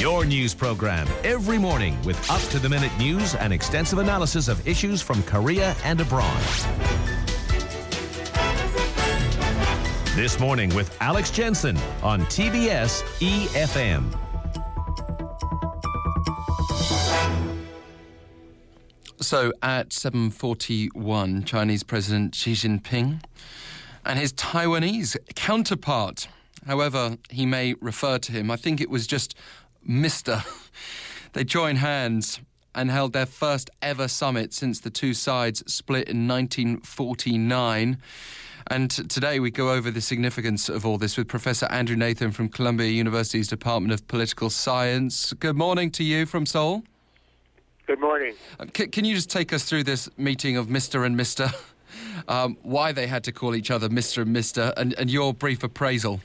Your news program every morning with up to the minute news and extensive analysis of issues from Korea and abroad. This morning with Alex Jensen on TBS EFM. So at 7:41, Chinese President Xi Jinping and his Taiwanese counterpart, however he may refer to him, I think it was just Mr. They joined hands and held their first ever summit since the two sides split in 1949. And today we go over the significance of all this with Professor Andrew Nathan from Columbia University's Department of Political Science. Good morning to you from Seoul. Good morning. Uh, c- can you just take us through this meeting of Mr. and Mr., um, why they had to call each other Mr. and Mr., and, and your brief appraisal?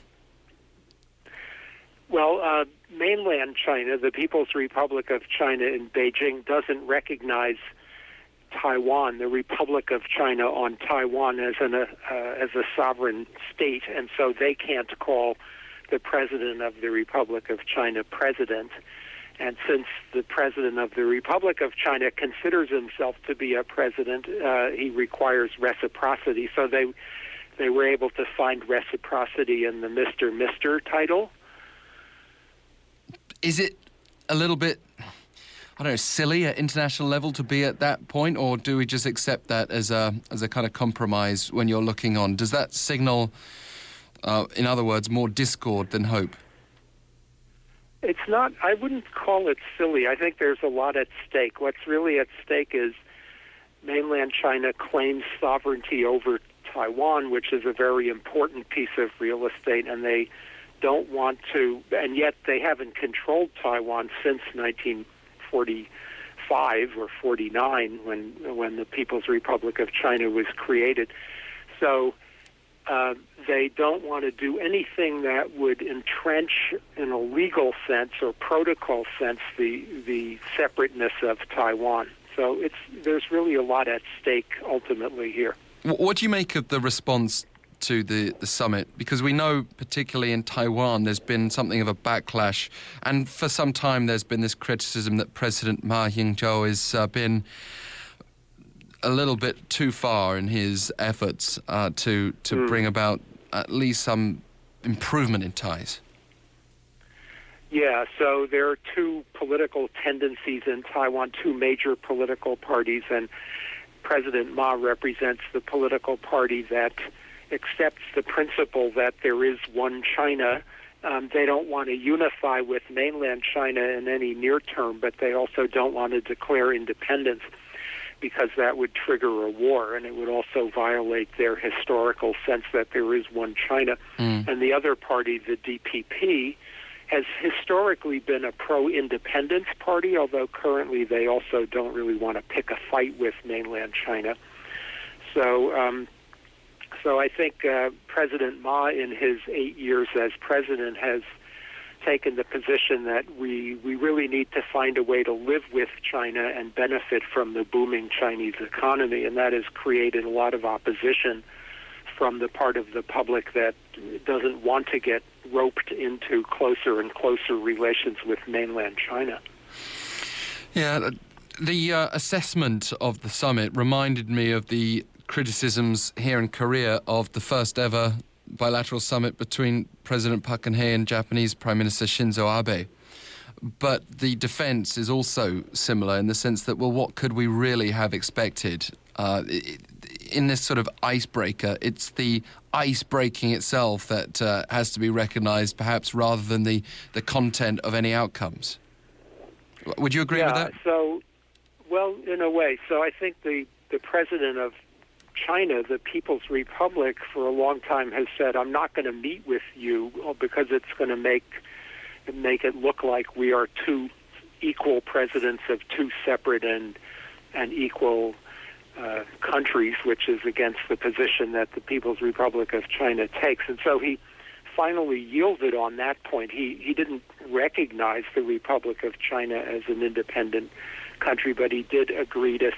Well, uh, mainland China, the People's Republic of China in Beijing, doesn't recognize Taiwan, the Republic of China on Taiwan, as an uh, as a sovereign state, and so they can't call the president of the Republic of China president. And since the president of the Republic of China considers himself to be a president, uh, he requires reciprocity. So they they were able to find reciprocity in the Mister Mister title. Is it a little bit, I don't know, silly at international level to be at that point, or do we just accept that as a as a kind of compromise when you're looking on? Does that signal, uh, in other words, more discord than hope? It's not. I wouldn't call it silly. I think there's a lot at stake. What's really at stake is mainland China claims sovereignty over Taiwan, which is a very important piece of real estate, and they don't want to, and yet they haven't controlled Taiwan since 1945 or 49 when when the People's Republic of China was created. So uh, they don't want to do anything that would entrench, in a legal sense or protocol sense, the the separateness of Taiwan. So it's there's really a lot at stake ultimately here. What do you make of the response to the, the summit? Because we know, particularly in Taiwan, there's been something of a backlash. And for some time, there's been this criticism that President Ma Ying-jeou has uh, been a little bit too far in his efforts uh, to, to Mm. bring about at least some improvement in ties. Yeah, so there are two political tendencies in Taiwan, two major political parties, and President Ma represents the political party that accepts the principle that there is one China. Um, they don't want to unify with mainland China in any near term, but they also don't want to declare independence because that would trigger a war and it would also violate their historical sense that there is one China. Mm. And the other party, the DPP, has historically been a pro independence party, although currently they also don't really want to pick a fight with mainland China. So, um, so I think uh, President Ma, in his eight years as president, has taken the position that we, we really need to find a way to live with China and benefit from the booming Chinese economy, and that has created a lot of opposition from the part of the public that doesn't want to get roped into closer and closer relations with mainland China. Yeah, the uh, assessment of the summit reminded me of the criticisms here in Korea of the first ever bilateral summit between President Park Geun-hye and Japanese Prime Minister Shinzo Abe. But the defense is also similar in the sense that, well, what could we really have expected? Uh, in this sort of icebreaker, it's the ice breaking itself that uh, has to be recognized, perhaps rather than the, the content of any outcomes. Would you agree yeah, with that? so, well, in a way. So I think the, the president of China, the People's Republic, for a long time has said, I'm not going to meet with you because it's going to make make it look like we are two equal presidents of two separate and and equal uh, countries, which is against the position that the People's Republic of China takes. And so he finally yielded on that point. He he didn't recognize the Republic of China as an independent country, but he did agree to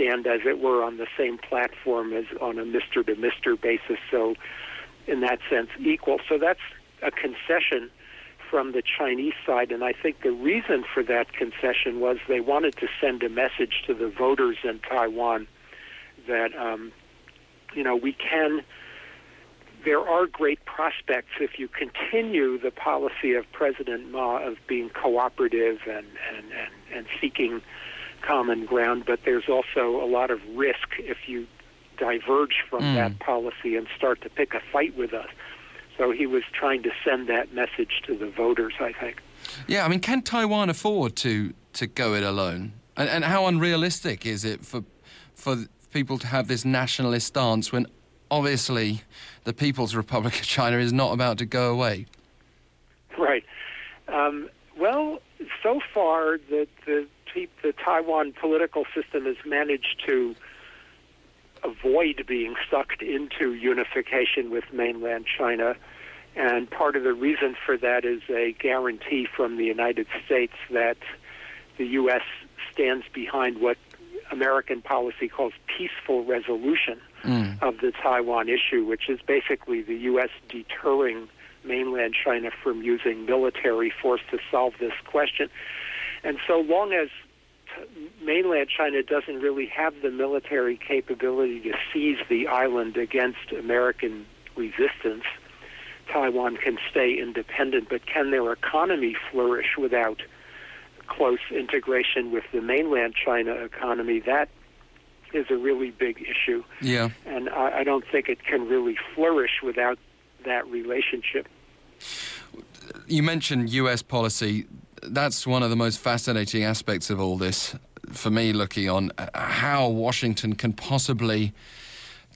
stand, as it were, on the same platform as on a Mister to Mister basis. So, in that sense, equal. So that's a concession from the Chinese side, and I think the reason for that concession was they wanted to send a message to the voters in Taiwan that, um, you know, we can. There are great prospects if you continue the policy of President Ma of being cooperative and, and, and, and seeking common ground, but there's also a lot of risk if you diverge from mm. that policy and start to pick a fight with us. So he was trying to send that message to the voters, I think. Yeah, I mean, can Taiwan afford to, to go it alone? And, and how unrealistic is it for, for people to have this nationalist stance when obviously the People's Republic of China is not about to go away? Right. Um, well, so far, the, the, the Taiwan political system has managed to avoid being sucked into unification with mainland China. And part of the reason for that is a guarantee from the United States that the U.S. stands behind what American policy calls peaceful resolution mm. of the Taiwan issue, which is basically the U.S. deterring mainland China from using military force to solve this question. And so long as mainland China doesn't really have the military capability to seize the island against American resistance. Taiwan can stay independent, but can their economy flourish without close integration with the mainland China economy? That is a really big issue. Yeah. And I, I don't think it can really flourish without that relationship. You mentioned U.S. policy that's one of the most fascinating aspects of all this for me looking on uh, how Washington can possibly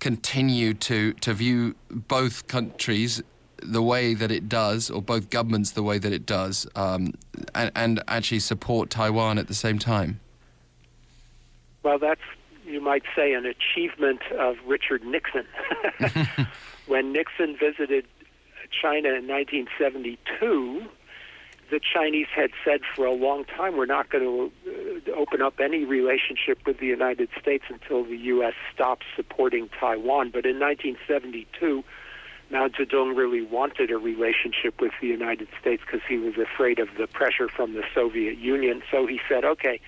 continue to, to view both countries the way that it does, or both governments the way that it does, um, and, and, actually support Taiwan at the same time? Well, that's, you might say, an achievement of Richard Nixon. when Nixon visited China in 1972, the Chinese had said for a long time, we're not going to uh, open up any relationship with the United States until the U.S. stops supporting Taiwan. But in 1972, Mao Zedong really wanted a relationship with the United States because he was afraid of the pressure from the Soviet Union. So he said, okay,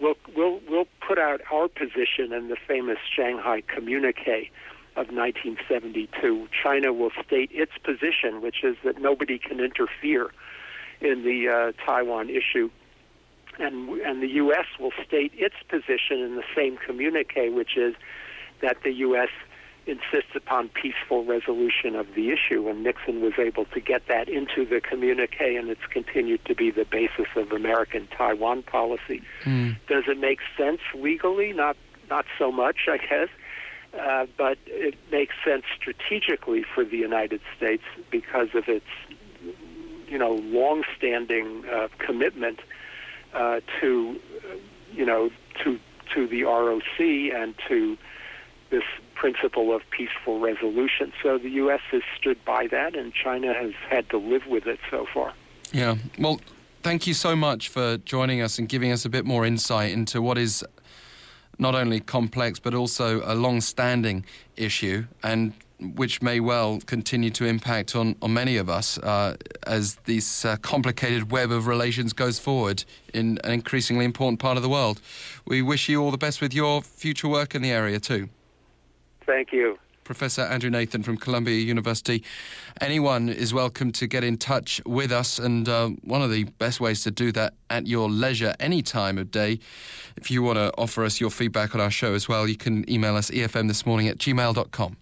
we'll, we'll, we'll put out our position in the famous Shanghai Communique of 1972. China will state its position, which is that nobody can interfere in the uh, Taiwan issue. And, and the U.S. will state its position in the same communique, which is that the U.S. insists upon peaceful resolution of the issue. And Nixon was able to get that into the communique, and it's continued to be the basis of American Taiwan policy. Mm. Does it make sense legally? Not, not so much, I guess. Uh, but it makes sense strategically for the United States because of its you know long-standing uh, commitment uh, to you know to to the ROC and to this principle of peaceful resolution. So the U.S. has stood by that, and China has had to live with it so far. Yeah. Well, thank you so much for joining us and giving us a bit more insight into what is not only complex but also a long-standing issue and which may well continue to impact on, on many of us uh, as this uh, complicated web of relations goes forward in an increasingly important part of the world. We wish you all the best with your future work in the area too. Thank you. Professor Andrew Nathan from Columbia University. Anyone is welcome to get in touch with us, and uh, one of the best ways to do that at your leisure, any time of day. If you want to offer us your feedback on our show as well, you can email us efm this morning at gmail.com.